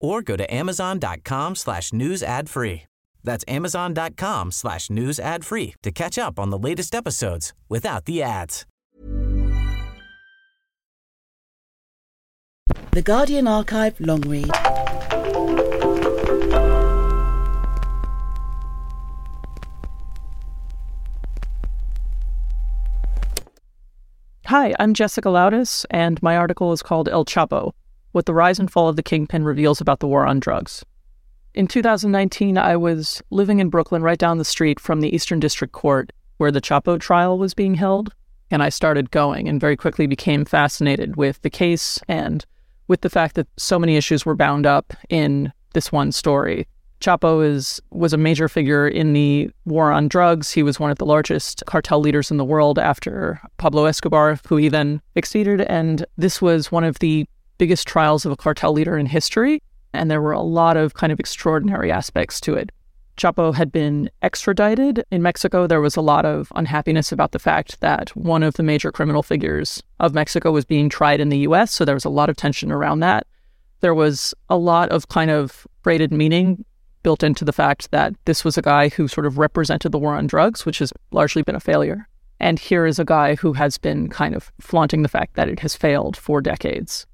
or go to amazon.com slash news ad free. That's amazon.com slash news ad free to catch up on the latest episodes without the ads. The Guardian Archive long read. Hi, I'm Jessica Loudis, and my article is called El Chapo What the Rise and Fall of the Kingpin Reveals About the War on Drugs. In 2019, I was living in Brooklyn, right down the street from the Eastern District Court where the Chapo trial was being held. And I started going and very quickly became fascinated with the case and with the fact that so many issues were bound up in this one story. Chapo is was a major figure in the war on drugs. He was one of the largest cartel leaders in the world after Pablo Escobar, who he then exceeded. And this was one of the biggest trials of a cartel leader in history. And there were a lot of kind of extraordinary aspects to it. Chapo had been extradited in Mexico. There was a lot of unhappiness about the fact that one of the major criminal figures of Mexico was being tried in the US. So there was a lot of tension around that. There was a lot of kind of braided meaning built into the fact that this was a guy who sort of represented the war on drugs, which has largely been a failure. And here is a guy who has been kind of flaunting the fact that it has failed for decades.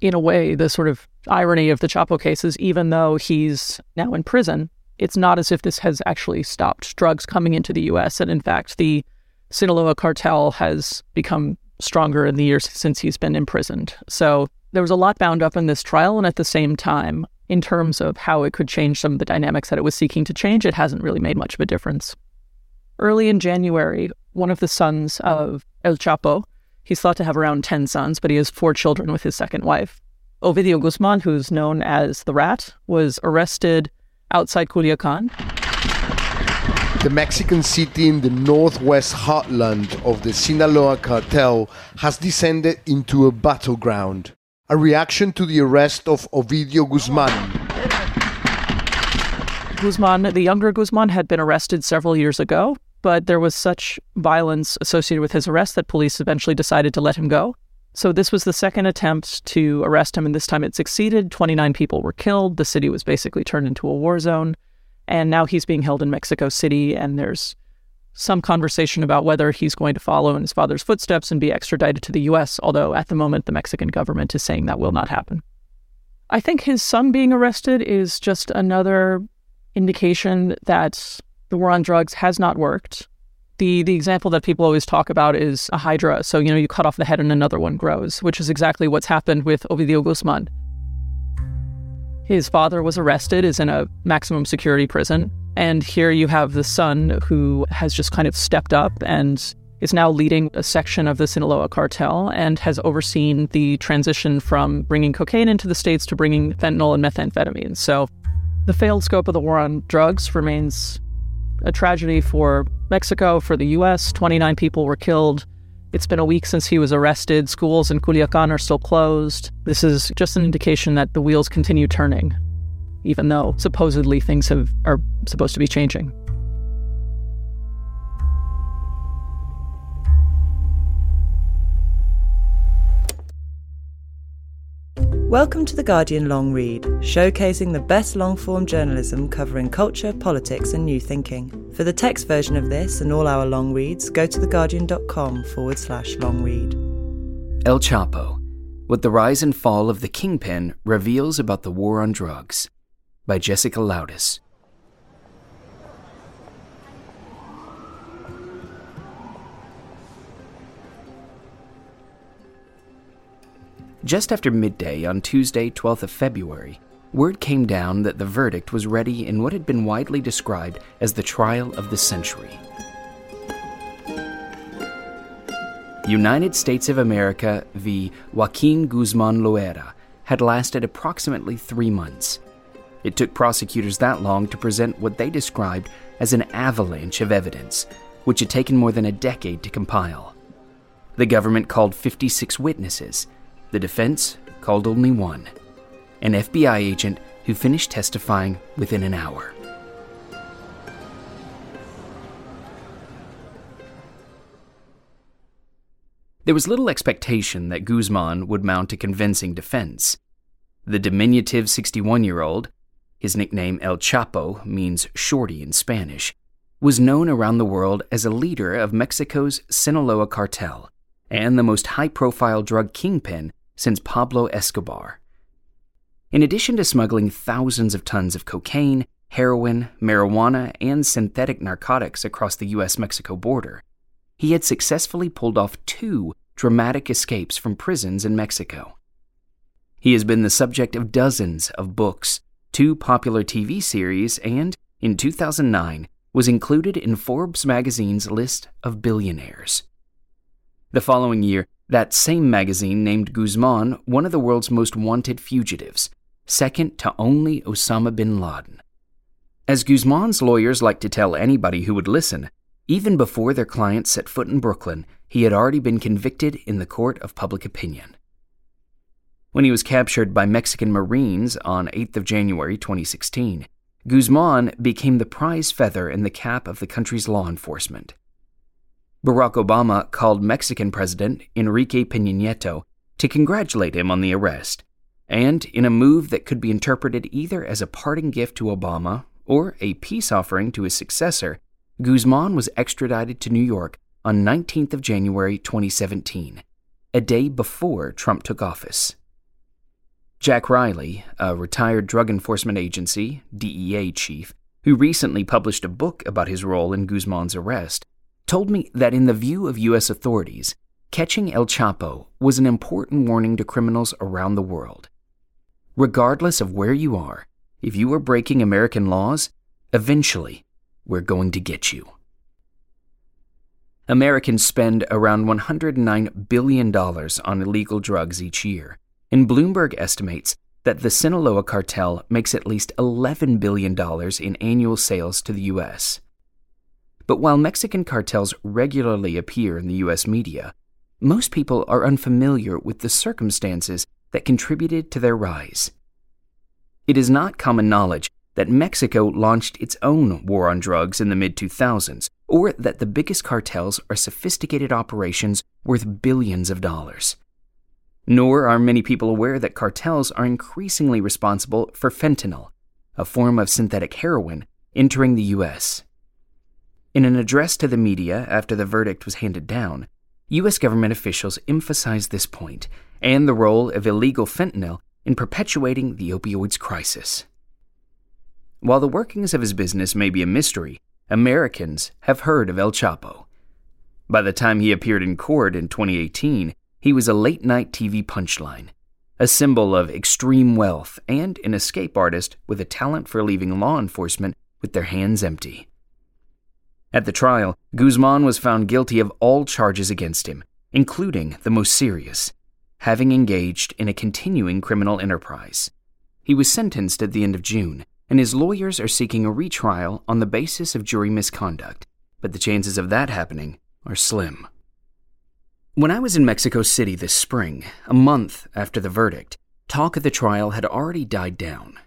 In a way, the sort of irony of the Chapo cases, even though he's now in prison, it's not as if this has actually stopped drugs coming into the US. And in fact, the Sinaloa cartel has become stronger in the years since he's been imprisoned. So there was a lot bound up in this trial. And at the same time, in terms of how it could change some of the dynamics that it was seeking to change, it hasn't really made much of a difference. Early in January, one of the sons of El Chapo, he's thought to have around 10 sons, but he has four children with his second wife. Ovidio Guzman, who's known as the Rat, was arrested outside Culiacan. The Mexican city in the northwest heartland of the Sinaloa cartel has descended into a battleground. A reaction to the arrest of Ovidio Guzman. Guzman, the younger Guzman, had been arrested several years ago, but there was such violence associated with his arrest that police eventually decided to let him go. So this was the second attempt to arrest him, and this time it succeeded. 29 people were killed. The city was basically turned into a war zone. And now he's being held in Mexico City, and there's some conversation about whether he's going to follow in his father's footsteps and be extradited to the US, although at the moment the Mexican government is saying that will not happen. I think his son being arrested is just another indication that the war on drugs has not worked. The the example that people always talk about is a hydra. So, you know, you cut off the head and another one grows, which is exactly what's happened with Ovidio Guzman. His father was arrested, is in a maximum security prison, and here you have the son who has just kind of stepped up and is now leading a section of the Sinaloa cartel and has overseen the transition from bringing cocaine into the States to bringing fentanyl and methamphetamine. So the failed scope of the war on drugs remains a tragedy for Mexico, for the US. 29 people were killed. It's been a week since he was arrested. Schools in Culiacan are still closed. This is just an indication that the wheels continue turning, even though supposedly things have, are supposed to be changing. Welcome to The Guardian Long Read, showcasing the best long form journalism covering culture, politics, and new thinking. For the text version of this and all our long reads, go to theguardian.com forward slash long read. El Chapo What the Rise and Fall of the Kingpin Reveals About the War on Drugs by Jessica Loudis. Just after midday on Tuesday, 12th of February, word came down that the verdict was ready in what had been widely described as the trial of the century. United States of America v. Joaquin Guzman Loera had lasted approximately three months. It took prosecutors that long to present what they described as an avalanche of evidence, which had taken more than a decade to compile. The government called 56 witnesses. The defense called only one an FBI agent who finished testifying within an hour. There was little expectation that Guzman would mount a convincing defense. The diminutive 61 year old, his nickname El Chapo means shorty in Spanish, was known around the world as a leader of Mexico's Sinaloa cartel and the most high profile drug kingpin since Pablo Escobar. In addition to smuggling thousands of tons of cocaine, heroin, marijuana, and synthetic narcotics across the US Mexico border, he had successfully pulled off two dramatic escapes from prisons in Mexico. He has been the subject of dozens of books, two popular TV series, and, in 2009, was included in Forbes magazine's list of billionaires. The following year, that same magazine named Guzman one of the world's most wanted fugitives, second to only Osama bin Laden. As Guzman's lawyers like to tell anybody who would listen, even before their client set foot in Brooklyn, he had already been convicted in the court of public opinion. When he was captured by Mexican Marines on 8th of January 2016, Guzman became the prize feather in the cap of the country's law enforcement. Barack Obama called Mexican President Enrique Peña Nieto to congratulate him on the arrest, and in a move that could be interpreted either as a parting gift to Obama or a peace offering to his successor, Guzman was extradited to New York on 19th of January 2017, a day before Trump took office. Jack Riley, a retired Drug Enforcement Agency DEA chief, who recently published a book about his role in Guzman's arrest, told me that in the view of US authorities, catching El Chapo was an important warning to criminals around the world. Regardless of where you are, if you are breaking American laws, eventually we're going to get you. Americans spend around $109 billion on illegal drugs each year, and Bloomberg estimates that the Sinaloa cartel makes at least $11 billion in annual sales to the U.S. But while Mexican cartels regularly appear in the U.S. media, most people are unfamiliar with the circumstances that contributed to their rise. It is not common knowledge that Mexico launched its own war on drugs in the mid 2000s, or that the biggest cartels are sophisticated operations worth billions of dollars. Nor are many people aware that cartels are increasingly responsible for fentanyl, a form of synthetic heroin, entering the U.S. In an address to the media after the verdict was handed down, U.S. government officials emphasized this point and the role of illegal fentanyl in perpetuating the opioids crisis. While the workings of his business may be a mystery, Americans have heard of El Chapo. By the time he appeared in court in 2018, he was a late night TV punchline, a symbol of extreme wealth, and an escape artist with a talent for leaving law enforcement with their hands empty. At the trial, Guzman was found guilty of all charges against him, including the most serious having engaged in a continuing criminal enterprise. He was sentenced at the end of June and his lawyers are seeking a retrial on the basis of jury misconduct, but the chances of that happening are slim. When I was in Mexico City this spring, a month after the verdict, talk of the trial had already died down.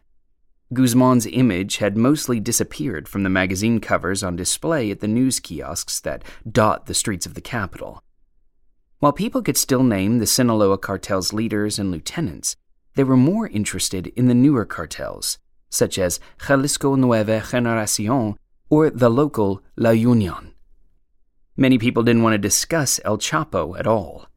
Guzman's image had mostly disappeared from the magazine covers on display at the news kiosks that dot the streets of the capital. While people could still name the Sinaloa cartel's leaders and lieutenants, they were more interested in the newer cartels, such as Jalisco Nueva Generacion or the local La Union. Many people didn't want to discuss El Chapo at all.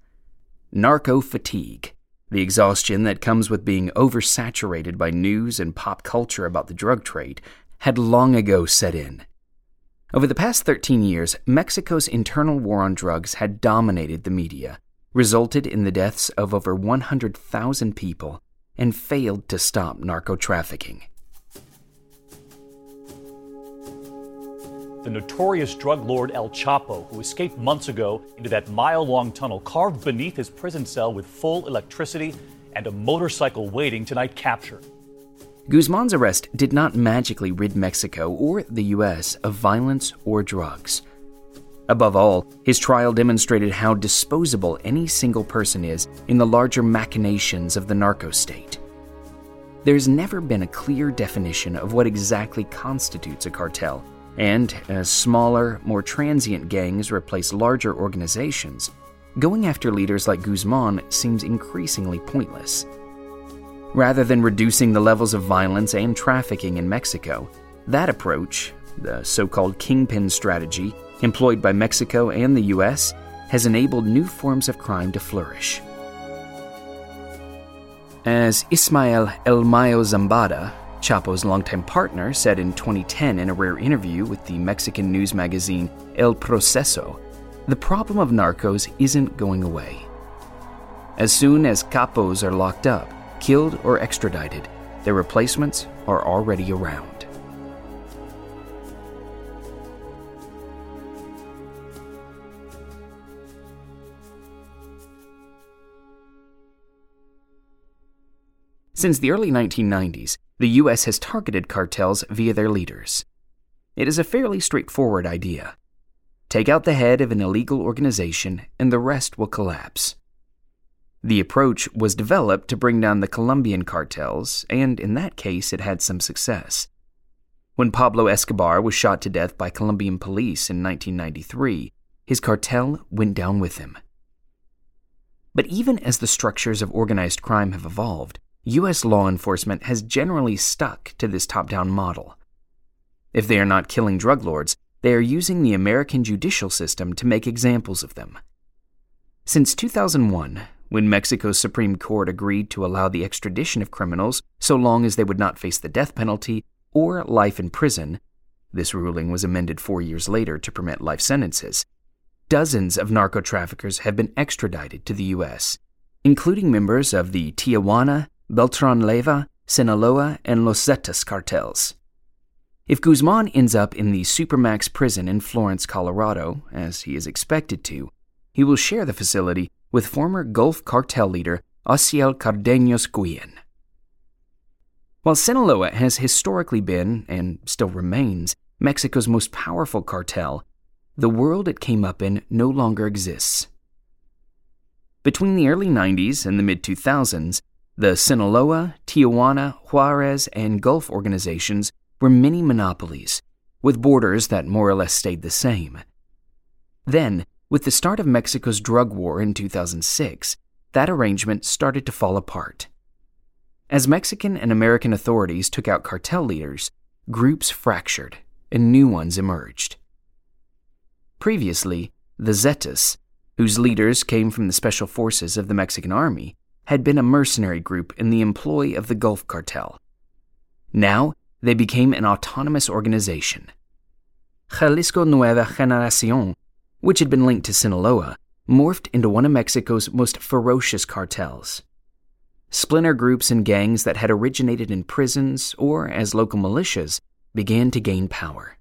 Narco fatigue, the exhaustion that comes with being oversaturated by news and pop culture about the drug trade, had long ago set in. Over the past 13 years, Mexico's internal war on drugs had dominated the media, resulted in the deaths of over 100,000 people and failed to stop narco trafficking. The notorious drug lord El Chapo, who escaped months ago into that mile long tunnel carved beneath his prison cell with full electricity and a motorcycle waiting tonight capture. Guzman's arrest did not magically rid Mexico or the U.S. of violence or drugs. Above all, his trial demonstrated how disposable any single person is in the larger machinations of the narco state. There's never been a clear definition of what exactly constitutes a cartel, and as smaller, more transient gangs replace larger organizations, going after leaders like Guzman seems increasingly pointless. Rather than reducing the levels of violence and trafficking in Mexico, that approach, the so called kingpin strategy employed by Mexico and the US, has enabled new forms of crime to flourish. As Ismael El Mayo Zambada, Chapo's longtime partner, said in 2010 in a rare interview with the Mexican news magazine El Proceso, the problem of narcos isn't going away. As soon as capos are locked up, killed, or extradited, their replacements are already around. Since the early 1990s, the U.S. has targeted cartels via their leaders. It is a fairly straightforward idea. Take out the head of an illegal organization, and the rest will collapse. The approach was developed to bring down the Colombian cartels, and in that case, it had some success. When Pablo Escobar was shot to death by Colombian police in 1993, his cartel went down with him. But even as the structures of organized crime have evolved, U.S. law enforcement has generally stuck to this top down model. If they are not killing drug lords, they are using the American judicial system to make examples of them. Since 2001, when Mexico's Supreme Court agreed to allow the extradition of criminals so long as they would not face the death penalty or life in prison, this ruling was amended four years later to permit life sentences. Dozens of narco traffickers have been extradited to the U.S., including members of the Tijuana, Beltran Leyva, Sinaloa, and Los Zetas cartels. If Guzman ends up in the Supermax prison in Florence, Colorado, as he is expected to, he will share the facility with former Gulf cartel leader Osiel Cardenas Guillen. While Sinaloa has historically been, and still remains, Mexico's most powerful cartel, the world it came up in no longer exists. Between the early 90s and the mid 2000s, the Sinaloa, Tijuana, Juarez, and Gulf organizations were mini monopolies, with borders that more or less stayed the same. Then, with the start of Mexico's drug war in 2006, that arrangement started to fall apart. As Mexican and American authorities took out cartel leaders, groups fractured and new ones emerged. Previously, the Zetas, whose leaders came from the special forces of the Mexican army, had been a mercenary group in the employ of the Gulf Cartel. Now, they became an autonomous organization. Jalisco Nueva Generacion, which had been linked to Sinaloa, morphed into one of Mexico's most ferocious cartels. Splinter groups and gangs that had originated in prisons or as local militias began to gain power.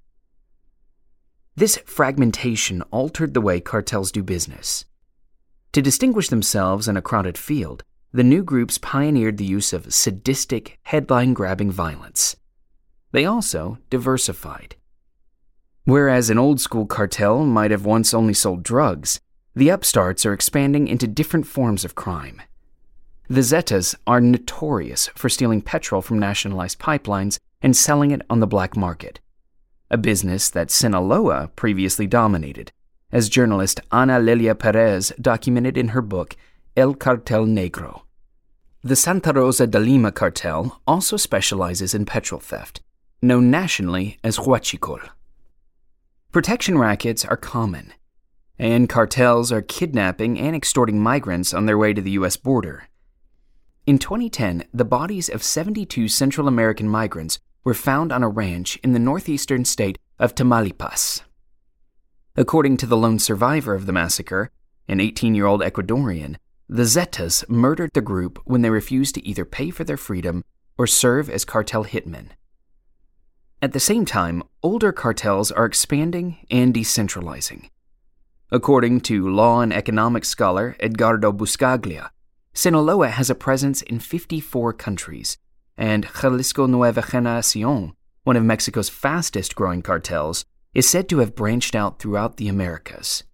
This fragmentation altered the way cartels do business. To distinguish themselves in a crowded field, the new groups pioneered the use of sadistic, headline grabbing violence. They also diversified. Whereas an old school cartel might have once only sold drugs, the upstarts are expanding into different forms of crime. The Zetas are notorious for stealing petrol from nationalized pipelines and selling it on the black market, a business that Sinaloa previously dominated, as journalist Ana Lilia Perez documented in her book El Cartel Negro. The Santa Rosa de Lima cartel also specializes in petrol theft, known nationally as huachicol. Protection rackets are common, and cartels are kidnapping and extorting migrants on their way to the U.S. border. In 2010, the bodies of 72 Central American migrants were found on a ranch in the northeastern state of Tamaulipas. According to the lone survivor of the massacre, an 18 year old Ecuadorian, the Zetas murdered the group when they refused to either pay for their freedom or serve as cartel hitmen. At the same time, older cartels are expanding and decentralizing. According to law and economics scholar Edgardo Buscaglia, Sinaloa has a presence in 54 countries, and Jalisco Nueva Generacion, one of Mexico's fastest growing cartels, is said to have branched out throughout the Americas.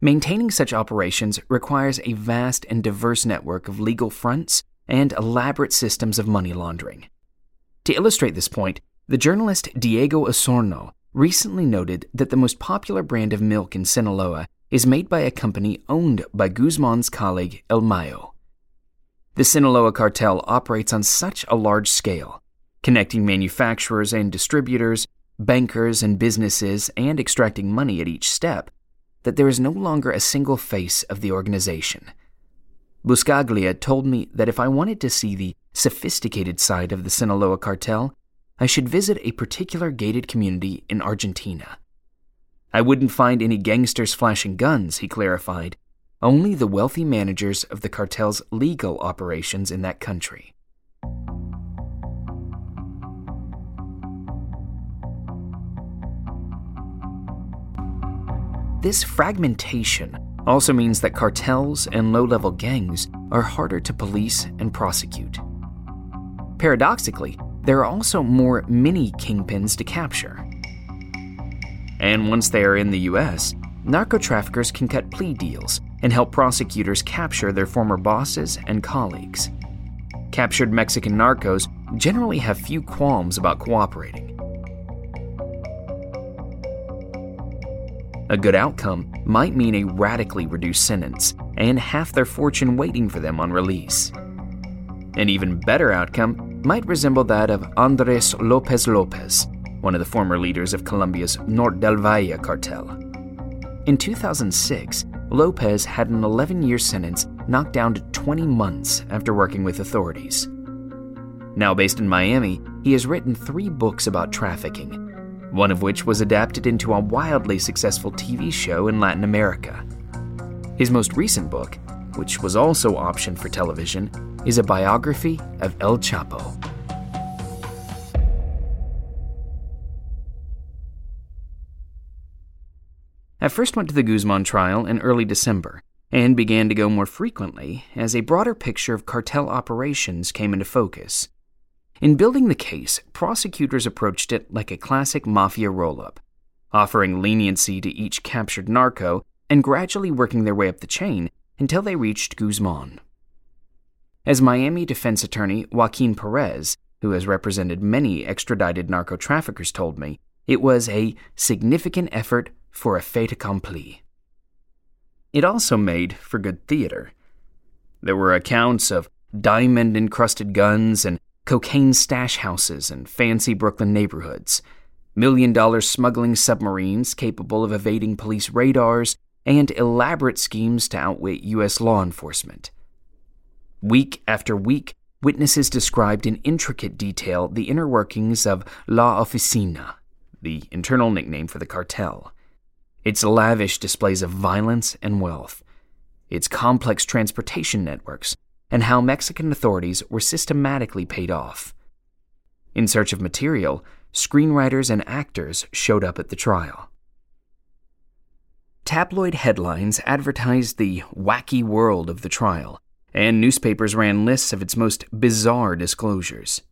Maintaining such operations requires a vast and diverse network of legal fronts and elaborate systems of money laundering. To illustrate this point, the journalist Diego Osorno recently noted that the most popular brand of milk in Sinaloa is made by a company owned by Guzman's colleague El Mayo. The Sinaloa cartel operates on such a large scale, connecting manufacturers and distributors, bankers and businesses, and extracting money at each step, that there is no longer a single face of the organization. Buscaglia told me that if I wanted to see the sophisticated side of the Sinaloa cartel, I should visit a particular gated community in Argentina. I wouldn't find any gangsters flashing guns, he clarified, only the wealthy managers of the cartel's legal operations in that country. This fragmentation also means that cartels and low level gangs are harder to police and prosecute. Paradoxically, there are also more mini kingpins to capture. And once they are in the US, narco traffickers can cut plea deals and help prosecutors capture their former bosses and colleagues. Captured Mexican narcos generally have few qualms about cooperating. A good outcome might mean a radically reduced sentence and half their fortune waiting for them on release. An even better outcome might resemble that of Andres Lopez Lopez, one of the former leaders of Colombia's Norte del Valle cartel. In 2006, Lopez had an 11 year sentence knocked down to 20 months after working with authorities. Now based in Miami, he has written three books about trafficking one of which was adapted into a wildly successful TV show in Latin America. His most recent book, which was also optioned for television, is a biography of El Chapo. I first went to the Guzman trial in early December and began to go more frequently as a broader picture of cartel operations came into focus. In building the case, prosecutors approached it like a classic mafia roll up, offering leniency to each captured narco and gradually working their way up the chain until they reached Guzman. As Miami defense attorney Joaquin Perez, who has represented many extradited narco traffickers, told me, it was a significant effort for a fait accompli. It also made for good theater. There were accounts of diamond encrusted guns and cocaine stash houses in fancy Brooklyn neighborhoods, million dollar smuggling submarines capable of evading police radars, and elaborate schemes to outwit U.S. law enforcement. Week after week, witnesses described in intricate detail the inner workings of La Oficina, the internal nickname for the cartel, its lavish displays of violence and wealth, its complex transportation networks, and how Mexican authorities were systematically paid off. In search of material, screenwriters and actors showed up at the trial. Tabloid headlines advertised the wacky world of the trial, and newspapers ran lists of its most bizarre disclosures.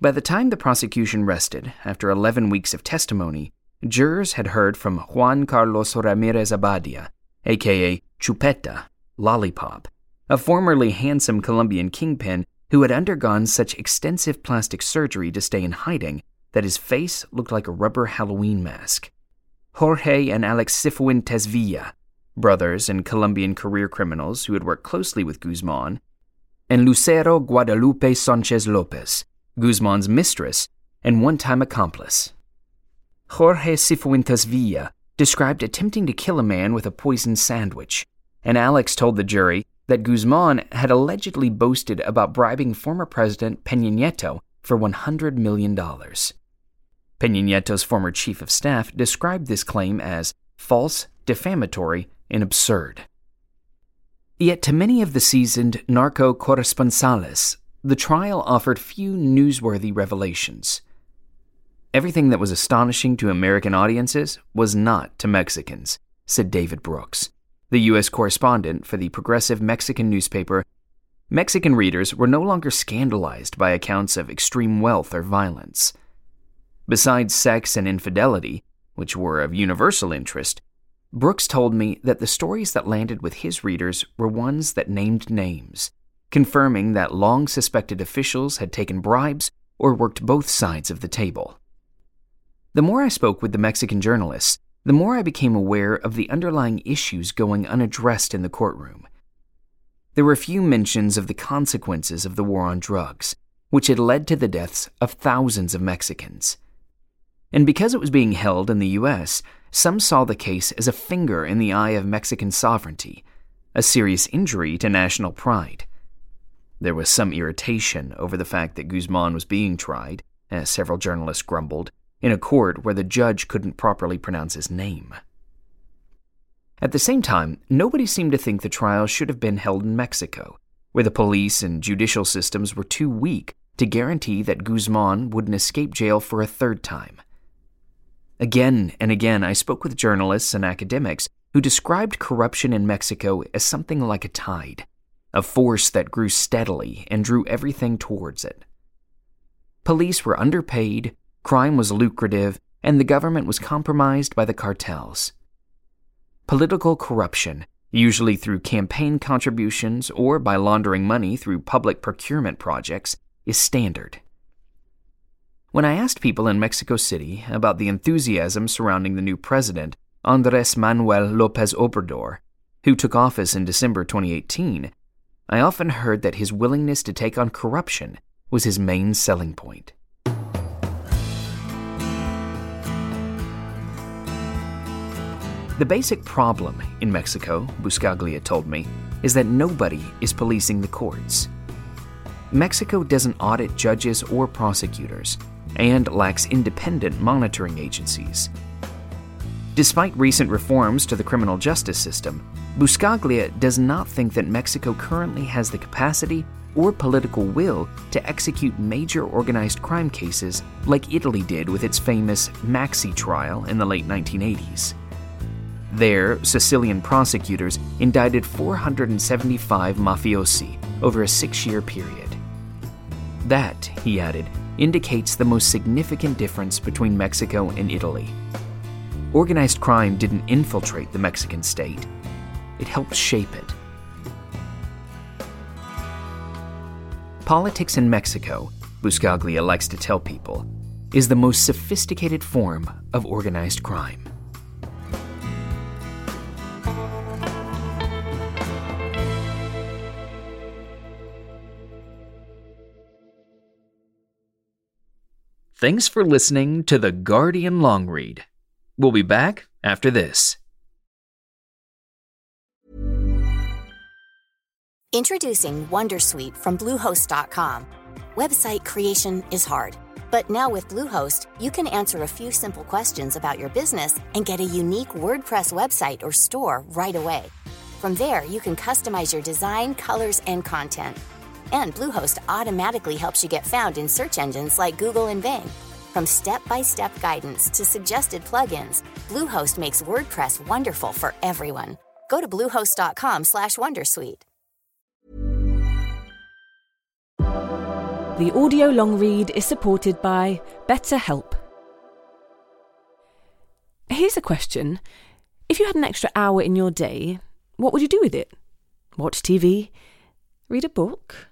By the time the prosecution rested, after 11 weeks of testimony, jurors had heard from Juan Carlos Ramirez Abadia, aka Chupeta, Lollipop, a formerly handsome Colombian kingpin who had undergone such extensive plastic surgery to stay in hiding that his face looked like a rubber Halloween mask. Jorge and Alex Cifuentes Villa, brothers and Colombian career criminals who had worked closely with Guzman, and Lucero Guadalupe Sanchez Lopez, Guzman's mistress and one time accomplice. Jorge Cifuentes Villa described attempting to kill a man with a poisoned sandwich, and Alex told the jury that Guzman had allegedly boasted about bribing former President Peña Nieto for $100 million. Peña Nieto's former chief of staff described this claim as false, defamatory, and absurd. Yet to many of the seasoned narco corresponsales, the trial offered few newsworthy revelations. Everything that was astonishing to American audiences was not to Mexicans, said David Brooks, the U.S. correspondent for the progressive Mexican newspaper. Mexican readers were no longer scandalized by accounts of extreme wealth or violence. Besides sex and infidelity, which were of universal interest, Brooks told me that the stories that landed with his readers were ones that named names, confirming that long suspected officials had taken bribes or worked both sides of the table. The more I spoke with the Mexican journalists, the more I became aware of the underlying issues going unaddressed in the courtroom. There were few mentions of the consequences of the war on drugs, which had led to the deaths of thousands of Mexicans. And because it was being held in the U.S., some saw the case as a finger in the eye of Mexican sovereignty, a serious injury to national pride. There was some irritation over the fact that Guzman was being tried, as several journalists grumbled, in a court where the judge couldn't properly pronounce his name. At the same time, nobody seemed to think the trial should have been held in Mexico, where the police and judicial systems were too weak to guarantee that Guzman wouldn't escape jail for a third time. Again and again, I spoke with journalists and academics who described corruption in Mexico as something like a tide, a force that grew steadily and drew everything towards it. Police were underpaid, crime was lucrative, and the government was compromised by the cartels. Political corruption, usually through campaign contributions or by laundering money through public procurement projects, is standard. When I asked people in Mexico City about the enthusiasm surrounding the new president, Andres Manuel Lopez Obrador, who took office in December 2018, I often heard that his willingness to take on corruption was his main selling point. The basic problem in Mexico, Buscaglia told me, is that nobody is policing the courts. Mexico doesn't audit judges or prosecutors, and lacks independent monitoring agencies. Despite recent reforms to the criminal justice system, Buscaglia does not think that Mexico currently has the capacity or political will to execute major organized crime cases like Italy did with its famous Maxi trial in the late 1980s. There, Sicilian prosecutors indicted 475 mafiosi over a six year period. That, he added, indicates the most significant difference between Mexico and Italy. Organized crime didn't infiltrate the Mexican state, it helped shape it. Politics in Mexico, Buscaglia likes to tell people, is the most sophisticated form of organized crime. Thanks for listening to the Guardian Long Read. We'll be back after this. Introducing Wondersuite from Bluehost.com. Website creation is hard, but now with Bluehost, you can answer a few simple questions about your business and get a unique WordPress website or store right away. From there, you can customize your design, colors, and content and Bluehost automatically helps you get found in search engines like Google and Bing. From step-by-step guidance to suggested plugins, Bluehost makes WordPress wonderful for everyone. Go to bluehost.com/wondersuite. The audio long read is supported by BetterHelp. Here's a question. If you had an extra hour in your day, what would you do with it? Watch TV? Read a book?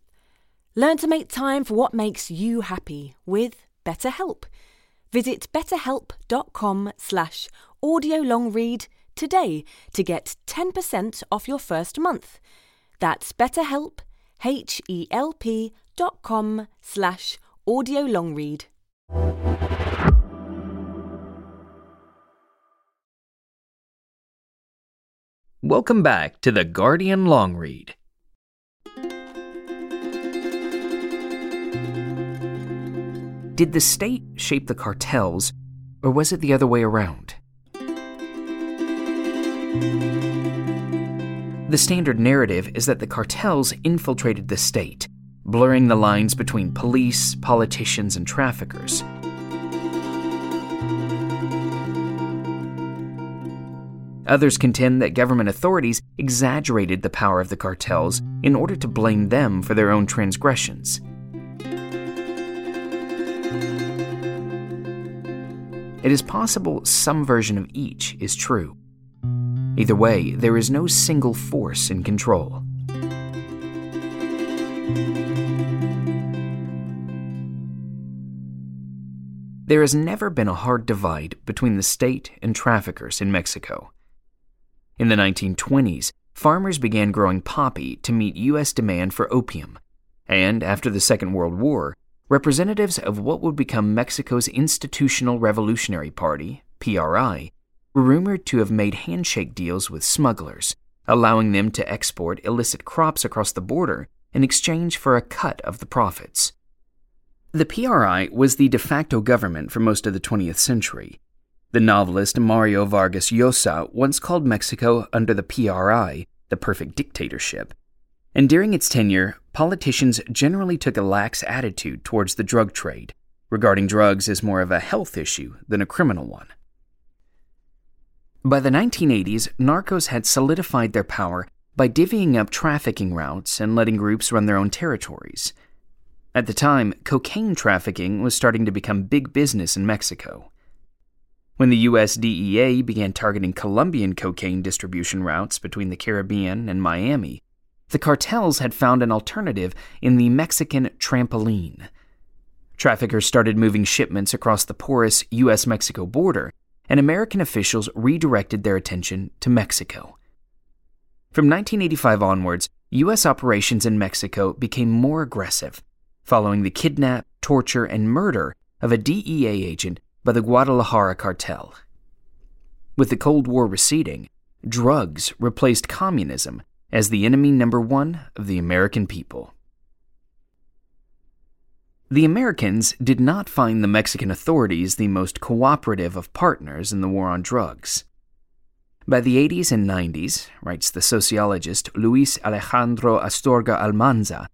Learn to make time for what makes you happy with BetterHelp. Visit betterhelp.com slash audiolongread today to get 10% off your first month. That's betterhelp, H-E-L-P dot com slash audiolongread. Welcome back to the Guardian Long Read. Did the state shape the cartels, or was it the other way around? The standard narrative is that the cartels infiltrated the state, blurring the lines between police, politicians, and traffickers. Others contend that government authorities exaggerated the power of the cartels in order to blame them for their own transgressions. It is possible some version of each is true. Either way, there is no single force in control. There has never been a hard divide between the state and traffickers in Mexico. In the 1920s, farmers began growing poppy to meet U.S. demand for opium, and after the Second World War, representatives of what would become Mexico's Institutional Revolutionary Party, PRI, were rumored to have made handshake deals with smugglers, allowing them to export illicit crops across the border in exchange for a cut of the profits. The PRI was the de facto government for most of the 20th century. The novelist Mario Vargas Llosa once called Mexico under the PRI the perfect dictatorship. And during its tenure, politicians generally took a lax attitude towards the drug trade, regarding drugs as more of a health issue than a criminal one. By the 1980s, narcos had solidified their power by divvying up trafficking routes and letting groups run their own territories. At the time, cocaine trafficking was starting to become big business in Mexico. When the US DEA began targeting Colombian cocaine distribution routes between the Caribbean and Miami, the cartels had found an alternative in the Mexican trampoline. Traffickers started moving shipments across the porous US Mexico border, and American officials redirected their attention to Mexico. From 1985 onwards, U.S. operations in Mexico became more aggressive, following the kidnap, torture, and murder of a DEA agent by the Guadalajara cartel. With the Cold War receding, drugs replaced communism as the enemy number one of the American people. The Americans did not find the Mexican authorities the most cooperative of partners in the war on drugs. By the 80s and 90s, writes the sociologist Luis Alejandro Astorga Almanza,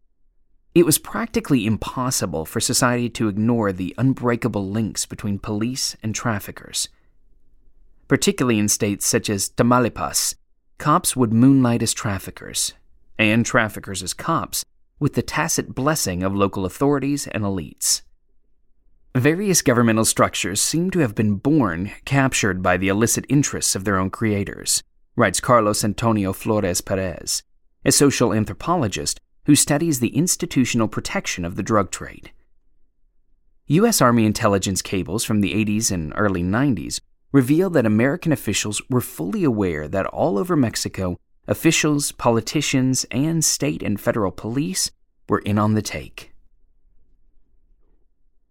it was practically impossible for society to ignore the unbreakable links between police and traffickers. Particularly in states such as Tamaulipas, cops would moonlight as traffickers, and traffickers as cops, with the tacit blessing of local authorities and elites. Various governmental structures seem to have been born captured by the illicit interests of their own creators, writes Carlos Antonio Flores Perez, a social anthropologist who studies the institutional protection of the drug trade. U.S. Army intelligence cables from the 80s and early 90s revealed that American officials were fully aware that all over Mexico, officials, politicians, and state and federal police were in on the take.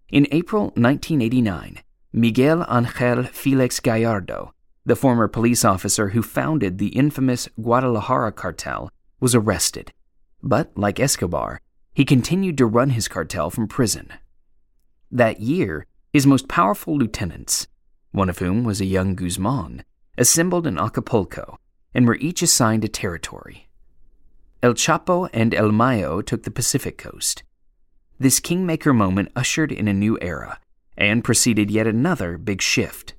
In April 1989, Miguel Angel Felix Gallardo, the former police officer who founded the infamous Guadalajara cartel, was arrested. But, like Escobar, he continued to run his cartel from prison. That year, his most powerful lieutenants, one of whom was a young Guzman, assembled in Acapulco and were each assigned a territory. El Chapo and El Mayo took the Pacific coast. This kingmaker moment ushered in a new era and preceded yet another big shift.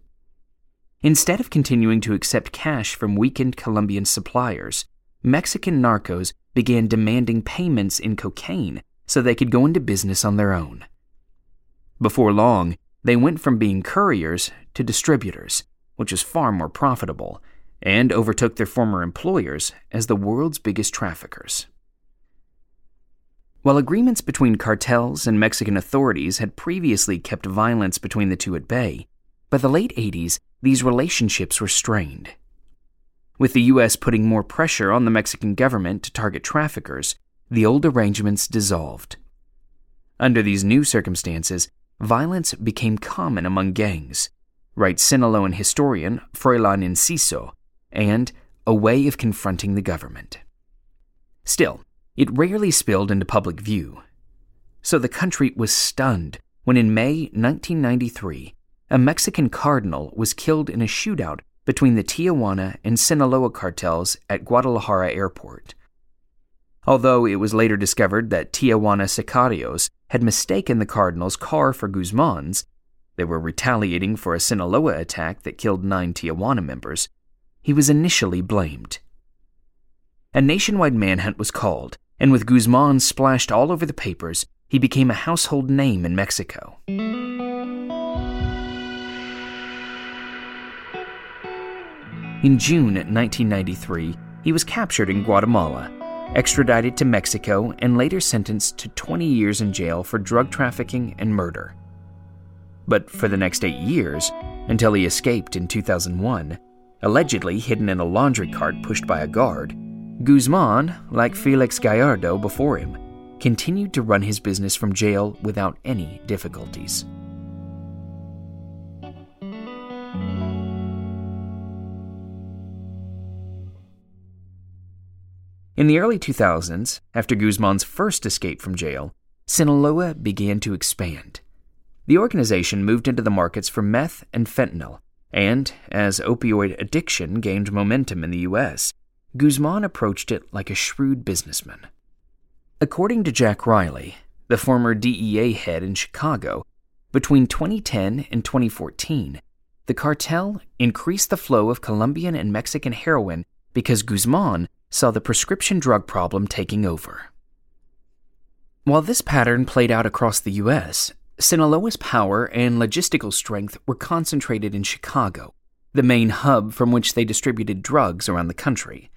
Instead of continuing to accept cash from weakened Colombian suppliers, Mexican narcos began demanding payments in cocaine so they could go into business on their own. Before long, they went from being couriers to distributors, which was far more profitable, and overtook their former employers as the world's biggest traffickers. While agreements between cartels and Mexican authorities had previously kept violence between the two at bay, by the late 80s, these relationships were strained. With the U.S. putting more pressure on the Mexican government to target traffickers, the old arrangements dissolved. Under these new circumstances, violence became common among gangs, writes Sinaloan historian Froilan Enciso, and a way of confronting the government. Still, it rarely spilled into public view. So the country was stunned when in May 1993, a Mexican cardinal was killed in a shootout between the Tijuana and Sinaloa cartels at Guadalajara airport. Although it was later discovered that Tijuana sicarios had mistaken the cardinal's car for Guzman's, they were retaliating for a Sinaloa attack that killed nine Tijuana members, he was initially blamed. A nationwide manhunt was called, and with Guzman splashed all over the papers, he became a household name in Mexico. In June 1993, he was captured in Guatemala, extradited to Mexico, and later sentenced to 20 years in jail for drug trafficking and murder. But for the next eight years, until he escaped in 2001, allegedly hidden in a laundry cart pushed by a guard, Guzman, like Felix Gallardo before him, continued to run his business from jail without any difficulties. In the early 2000s, after Guzman's first escape from jail, Sinaloa began to expand. The organization moved into the markets for meth and fentanyl, and as opioid addiction gained momentum in the U.S., Guzman approached it like a shrewd businessman. According to Jack Riley, the former DEA head in Chicago, between 2010 and 2014, the cartel increased the flow of Colombian and Mexican heroin because Guzman saw the prescription drug problem taking over. While this pattern played out across the U.S., Sinaloa's power and logistical strength were concentrated in Chicago, the main hub from which they distributed drugs around the country.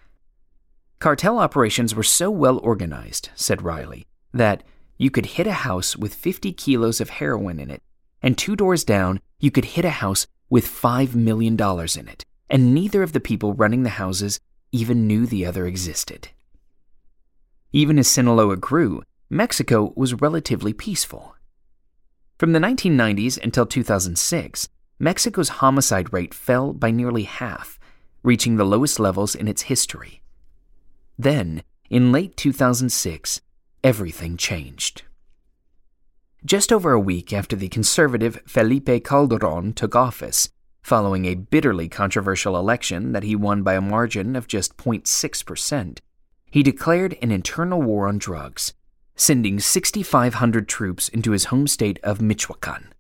Cartel operations were so well organized, said Riley, that you could hit a house with 50 kilos of heroin in it, and two doors down, you could hit a house with $5 million in it, and neither of the people running the houses even knew the other existed. Even as Sinaloa grew, Mexico was relatively peaceful. From the 1990s until 2006, Mexico's homicide rate fell by nearly half, reaching the lowest levels in its history. Then, in late 2006, everything changed. Just over a week after the conservative Felipe Calderon took office, following a bitterly controversial election that he won by a margin of just 0.6%, he declared an internal war on drugs, sending 6,500 troops into his home state of Michoacan.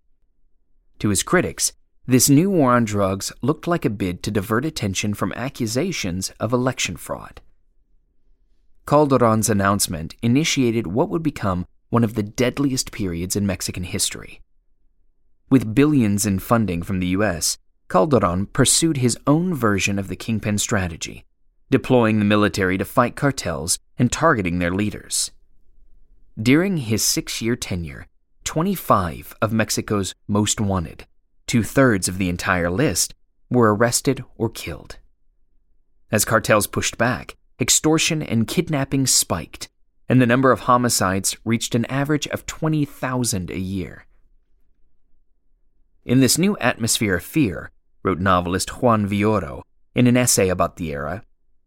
To his critics, this new war on drugs looked like a bid to divert attention from accusations of election fraud. Calderon's announcement initiated what would become one of the deadliest periods in Mexican history. With billions in funding from the U.S., Calderon pursued his own version of the kingpin strategy, deploying the military to fight cartels and targeting their leaders. During his six year tenure, 25 of Mexico's most wanted, two thirds of the entire list, were arrested or killed. As cartels pushed back, extortion and kidnapping spiked, and the number of homicides reached an average of 20,000 a year. In this new atmosphere of fear, wrote novelist Juan Villoro in an essay about the era,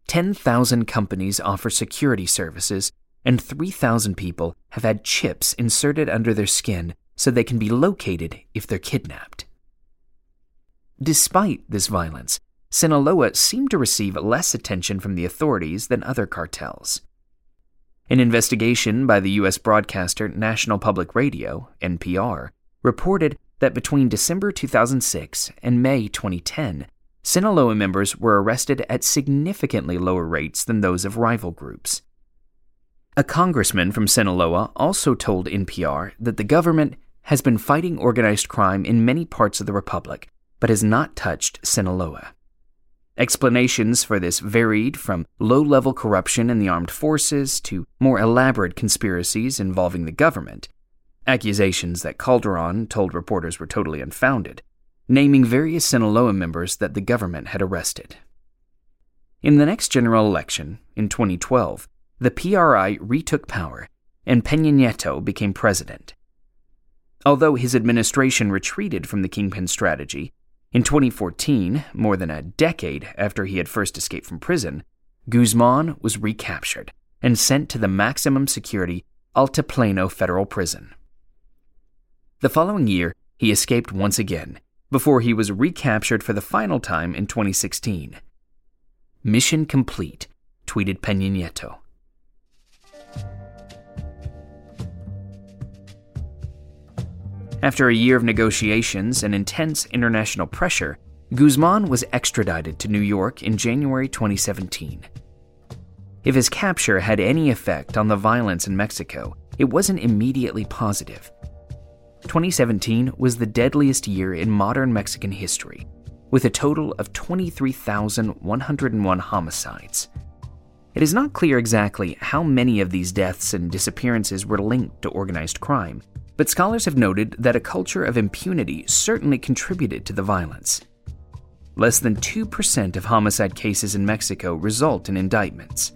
10,000 companies offer security services, and 3,000 people have had chips inserted under their skin so they can be located if they're kidnapped. Despite this violence, Sinaloa seemed to receive less attention from the authorities than other cartels. An investigation by the U.S. broadcaster National Public Radio, NPR, reported that between December 2006 and May 2010, Sinaloa members were arrested at significantly lower rates than those of rival groups. A congressman from Sinaloa also told NPR that the government has been fighting organized crime in many parts of the republic, but has not touched Sinaloa. Explanations for this varied from low level corruption in the armed forces to more elaborate conspiracies involving the government, accusations that Calderon told reporters were totally unfounded, naming various Sinaloa members that the government had arrested. In the next general election, in 2012, the PRI retook power and Peña Nieto became president. Although his administration retreated from the kingpin strategy, in 2014, more than a decade after he had first escaped from prison, Guzman was recaptured and sent to the maximum security Altiplano federal prison. The following year, he escaped once again, before he was recaptured for the final time in 2016. Mission complete, tweeted Peña Nieto. After a year of negotiations and intense international pressure, Guzman was extradited to New York in January 2017. If his capture had any effect on the violence in Mexico, it wasn't immediately positive. 2017 was the deadliest year in modern Mexican history, with a total of 23,101 homicides. It is not clear exactly how many of these deaths and disappearances were linked to organized crime, but scholars have noted that a culture of impunity certainly contributed to the violence. Less than 2% of homicide cases in Mexico result in indictments.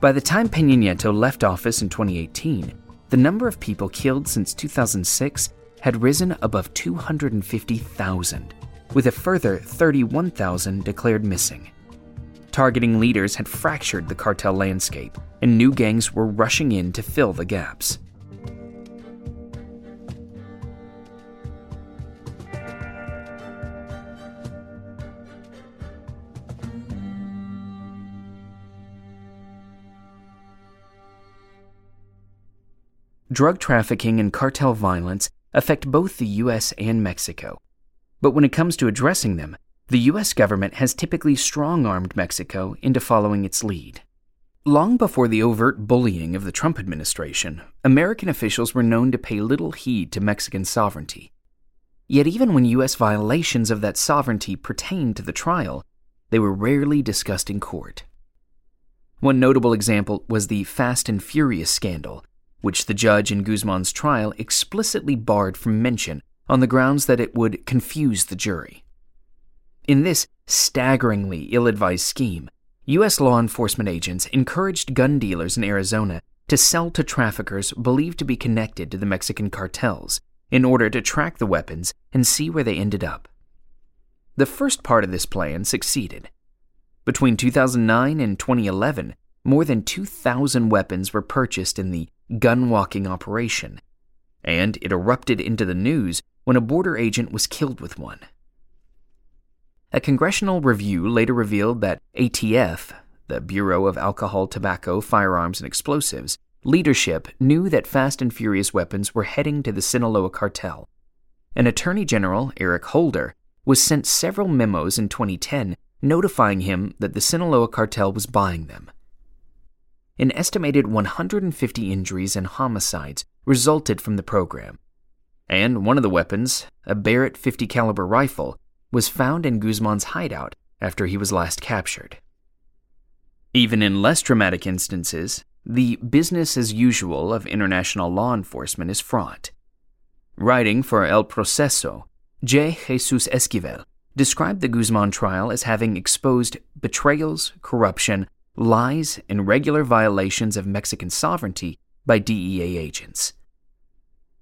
By the time Peña Nieto left office in 2018, the number of people killed since 2006 had risen above 250,000, with a further 31,000 declared missing. Targeting leaders had fractured the cartel landscape, and new gangs were rushing in to fill the gaps. Drug trafficking and cartel violence affect both the US and Mexico. But when it comes to addressing them, the US government has typically strong armed Mexico into following its lead. Long before the overt bullying of the Trump administration, American officials were known to pay little heed to Mexican sovereignty. Yet, even when U.S. violations of that sovereignty pertained to the trial, they were rarely discussed in court. One notable example was the Fast and Furious scandal, which the judge in Guzman's trial explicitly barred from mention on the grounds that it would confuse the jury. In this staggeringly ill advised scheme, U.S. law enforcement agents encouraged gun dealers in Arizona to sell to traffickers believed to be connected to the Mexican cartels in order to track the weapons and see where they ended up. The first part of this plan succeeded. Between 2009 and 2011, more than 2,000 weapons were purchased in the gun walking operation, and it erupted into the news when a border agent was killed with one. A congressional review later revealed that ATF, the Bureau of Alcohol, Tobacco, Firearms, and Explosives, leadership knew that Fast and Furious weapons were heading to the Sinaloa cartel. An Attorney General, Eric Holder, was sent several memos in 2010 notifying him that the Sinaloa cartel was buying them. An estimated 150 injuries and homicides resulted from the program. And one of the weapons, a Barrett 50 caliber rifle, was found in Guzman's hideout after he was last captured. Even in less dramatic instances, the business as usual of international law enforcement is fraught. Writing for El Proceso, J. Jesus Esquivel described the Guzman trial as having exposed betrayals, corruption, lies, and regular violations of Mexican sovereignty by DEA agents.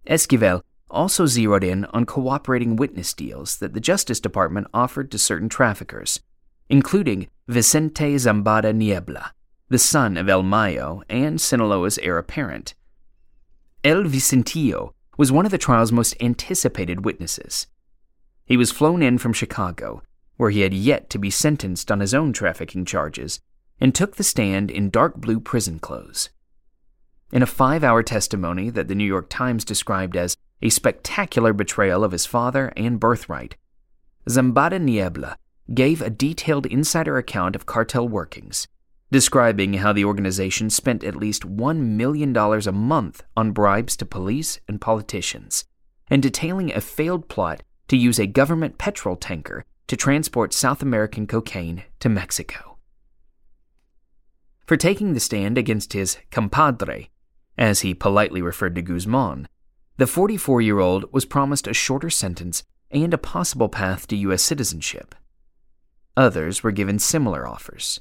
Esquivel also zeroed in on cooperating witness deals that the Justice Department offered to certain traffickers, including Vicente Zambada Niebla, the son of El Mayo and Sinaloa's heir apparent. El Vicentillo was one of the trial's most anticipated witnesses. He was flown in from Chicago, where he had yet to be sentenced on his own trafficking charges, and took the stand in dark blue prison clothes. In a five hour testimony that the New York Times described as a spectacular betrayal of his father and birthright, Zambada Niebla gave a detailed insider account of cartel workings, describing how the organization spent at least $1 million a month on bribes to police and politicians, and detailing a failed plot to use a government petrol tanker to transport South American cocaine to Mexico. For taking the stand against his compadre, as he politely referred to Guzman, the 44 year old was promised a shorter sentence and a possible path to U.S. citizenship. Others were given similar offers.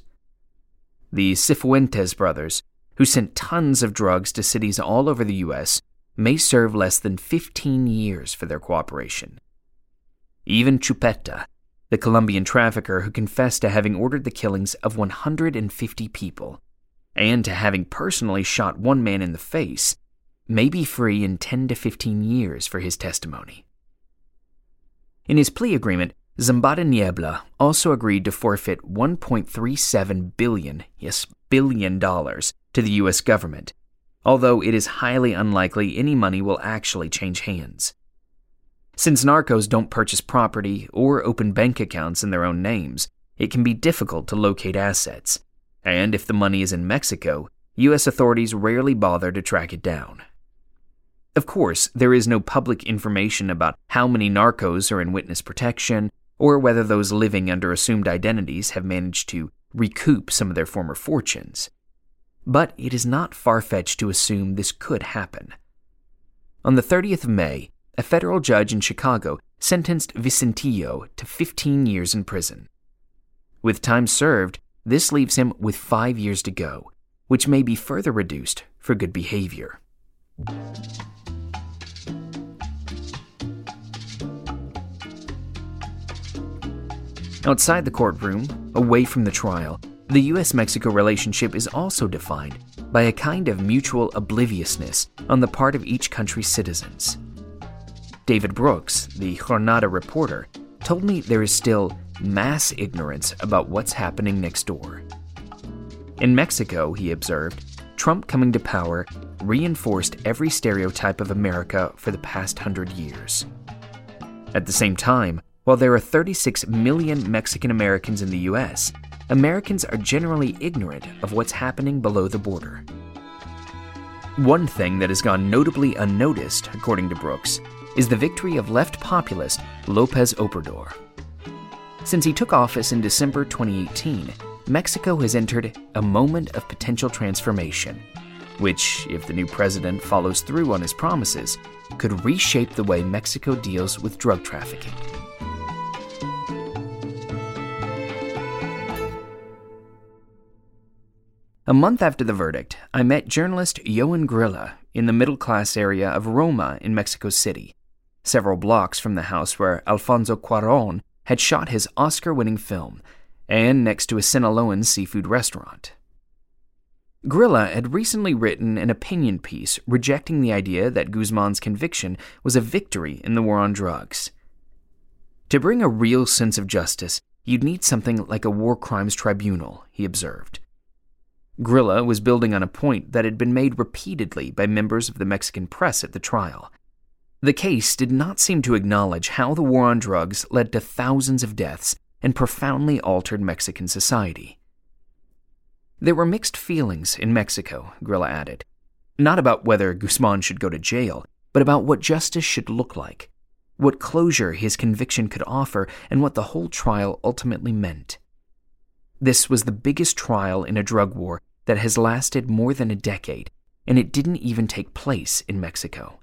The Cifuentes brothers, who sent tons of drugs to cities all over the U.S., may serve less than 15 years for their cooperation. Even Chupeta, the Colombian trafficker who confessed to having ordered the killings of 150 people and to having personally shot one man in the face, may be free in 10 to 15 years for his testimony. In his plea agreement, Zambada Niebla also agreed to forfeit 1.37 billion, yes, billion dollars to the US government, although it is highly unlikely any money will actually change hands. Since narcos don't purchase property or open bank accounts in their own names, it can be difficult to locate assets, and if the money is in Mexico, US authorities rarely bother to track it down. Of course, there is no public information about how many narcos are in witness protection or whether those living under assumed identities have managed to recoup some of their former fortunes. But it is not far fetched to assume this could happen. On the 30th of May, a federal judge in Chicago sentenced Vicentillo to 15 years in prison. With time served, this leaves him with five years to go, which may be further reduced for good behavior. Outside the courtroom, away from the trial, the US Mexico relationship is also defined by a kind of mutual obliviousness on the part of each country's citizens. David Brooks, the Jornada reporter, told me there is still mass ignorance about what's happening next door. In Mexico, he observed, Trump coming to power reinforced every stereotype of America for the past hundred years. At the same time, while there are 36 million Mexican Americans in the US, Americans are generally ignorant of what's happening below the border. One thing that has gone notably unnoticed, according to Brooks, is the victory of left populist Lopez Obrador. Since he took office in December 2018, Mexico has entered a moment of potential transformation, which, if the new president follows through on his promises, could reshape the way Mexico deals with drug trafficking. A month after the verdict, I met journalist Ioan Grillo in the middle class area of Roma in Mexico City, several blocks from the house where Alfonso Cuaron had shot his Oscar winning film, and next to a Sinaloan seafood restaurant. Grillo had recently written an opinion piece rejecting the idea that Guzman's conviction was a victory in the war on drugs. To bring a real sense of justice, you'd need something like a war crimes tribunal, he observed. Grillo was building on a point that had been made repeatedly by members of the Mexican press at the trial. The case did not seem to acknowledge how the war on drugs led to thousands of deaths and profoundly altered Mexican society. There were mixed feelings in Mexico, Grillo added, not about whether Guzman should go to jail, but about what justice should look like, what closure his conviction could offer, and what the whole trial ultimately meant. This was the biggest trial in a drug war that has lasted more than a decade, and it didn't even take place in Mexico.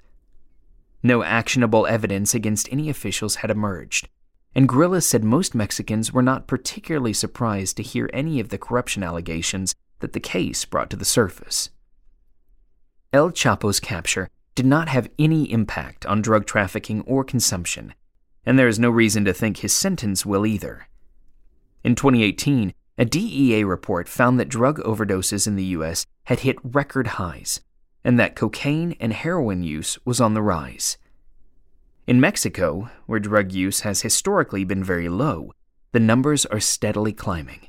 No actionable evidence against any officials had emerged, and Grillo said most Mexicans were not particularly surprised to hear any of the corruption allegations that the case brought to the surface. El Chapo's capture did not have any impact on drug trafficking or consumption, and there is no reason to think his sentence will either. In 2018, a DEA report found that drug overdoses in the U.S. had hit record highs, and that cocaine and heroin use was on the rise. In Mexico, where drug use has historically been very low, the numbers are steadily climbing.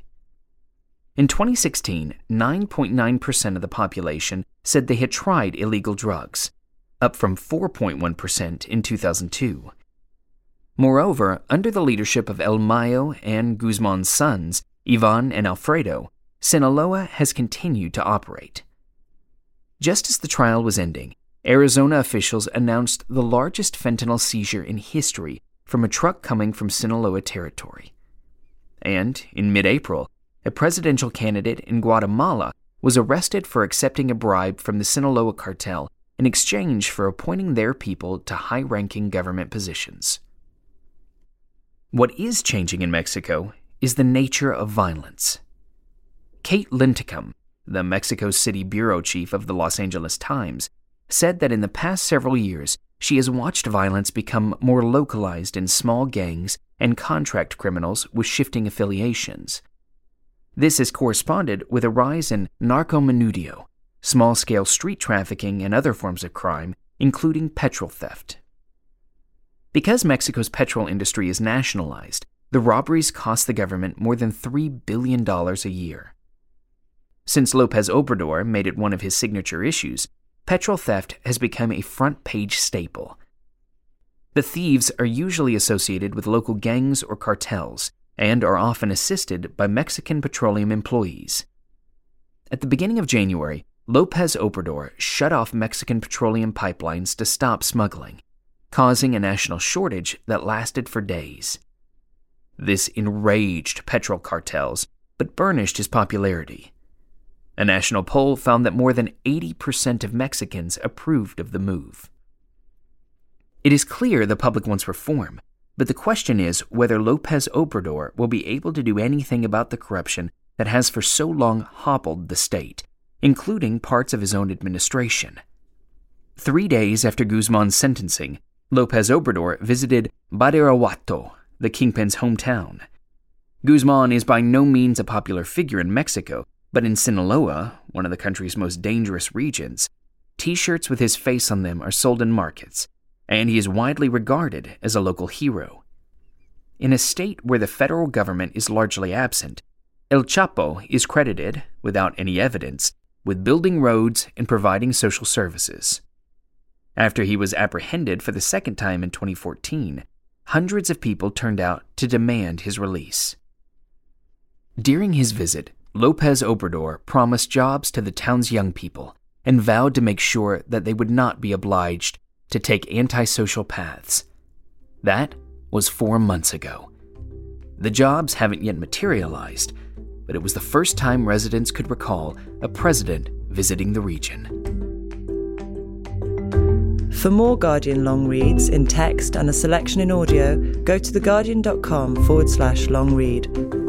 In 2016, 9.9% of the population said they had tried illegal drugs, up from 4.1% in 2002. Moreover, under the leadership of El Mayo and Guzman's sons, Ivan and Alfredo, Sinaloa has continued to operate. Just as the trial was ending, Arizona officials announced the largest fentanyl seizure in history from a truck coming from Sinaloa territory. And, in mid April, a presidential candidate in Guatemala was arrested for accepting a bribe from the Sinaloa cartel in exchange for appointing their people to high ranking government positions. What is changing in Mexico is the nature of violence. Kate Linthicum, the Mexico City bureau chief of the Los Angeles Times, said that in the past several years, she has watched violence become more localized in small gangs and contract criminals with shifting affiliations. This has corresponded with a rise in narcomenudeo, small scale street trafficking, and other forms of crime, including petrol theft. Because Mexico's petrol industry is nationalized, the robberies cost the government more than $3 billion a year. Since Lopez Obrador made it one of his signature issues, petrol theft has become a front page staple. The thieves are usually associated with local gangs or cartels and are often assisted by Mexican petroleum employees. At the beginning of January, Lopez Obrador shut off Mexican petroleum pipelines to stop smuggling, causing a national shortage that lasted for days. This enraged petrol cartels, but burnished his popularity. A national poll found that more than 80% of Mexicans approved of the move. It is clear the public wants reform, but the question is whether Lopez Obrador will be able to do anything about the corruption that has for so long hobbled the state, including parts of his own administration. Three days after Guzman's sentencing, Lopez Obrador visited Badiraguato, the kingpin's hometown. Guzman is by no means a popular figure in Mexico, but in Sinaloa, one of the country's most dangerous regions, t shirts with his face on them are sold in markets, and he is widely regarded as a local hero. In a state where the federal government is largely absent, El Chapo is credited, without any evidence, with building roads and providing social services. After he was apprehended for the second time in 2014, hundreds of people turned out to demand his release. During his visit, Lopez Obrador promised jobs to the town's young people and vowed to make sure that they would not be obliged to take antisocial paths. That was four months ago. The jobs haven't yet materialized, but it was the first time residents could recall a president visiting the region. For more Guardian long reads in text and a selection in audio, go to theguardian.com forward slash long read.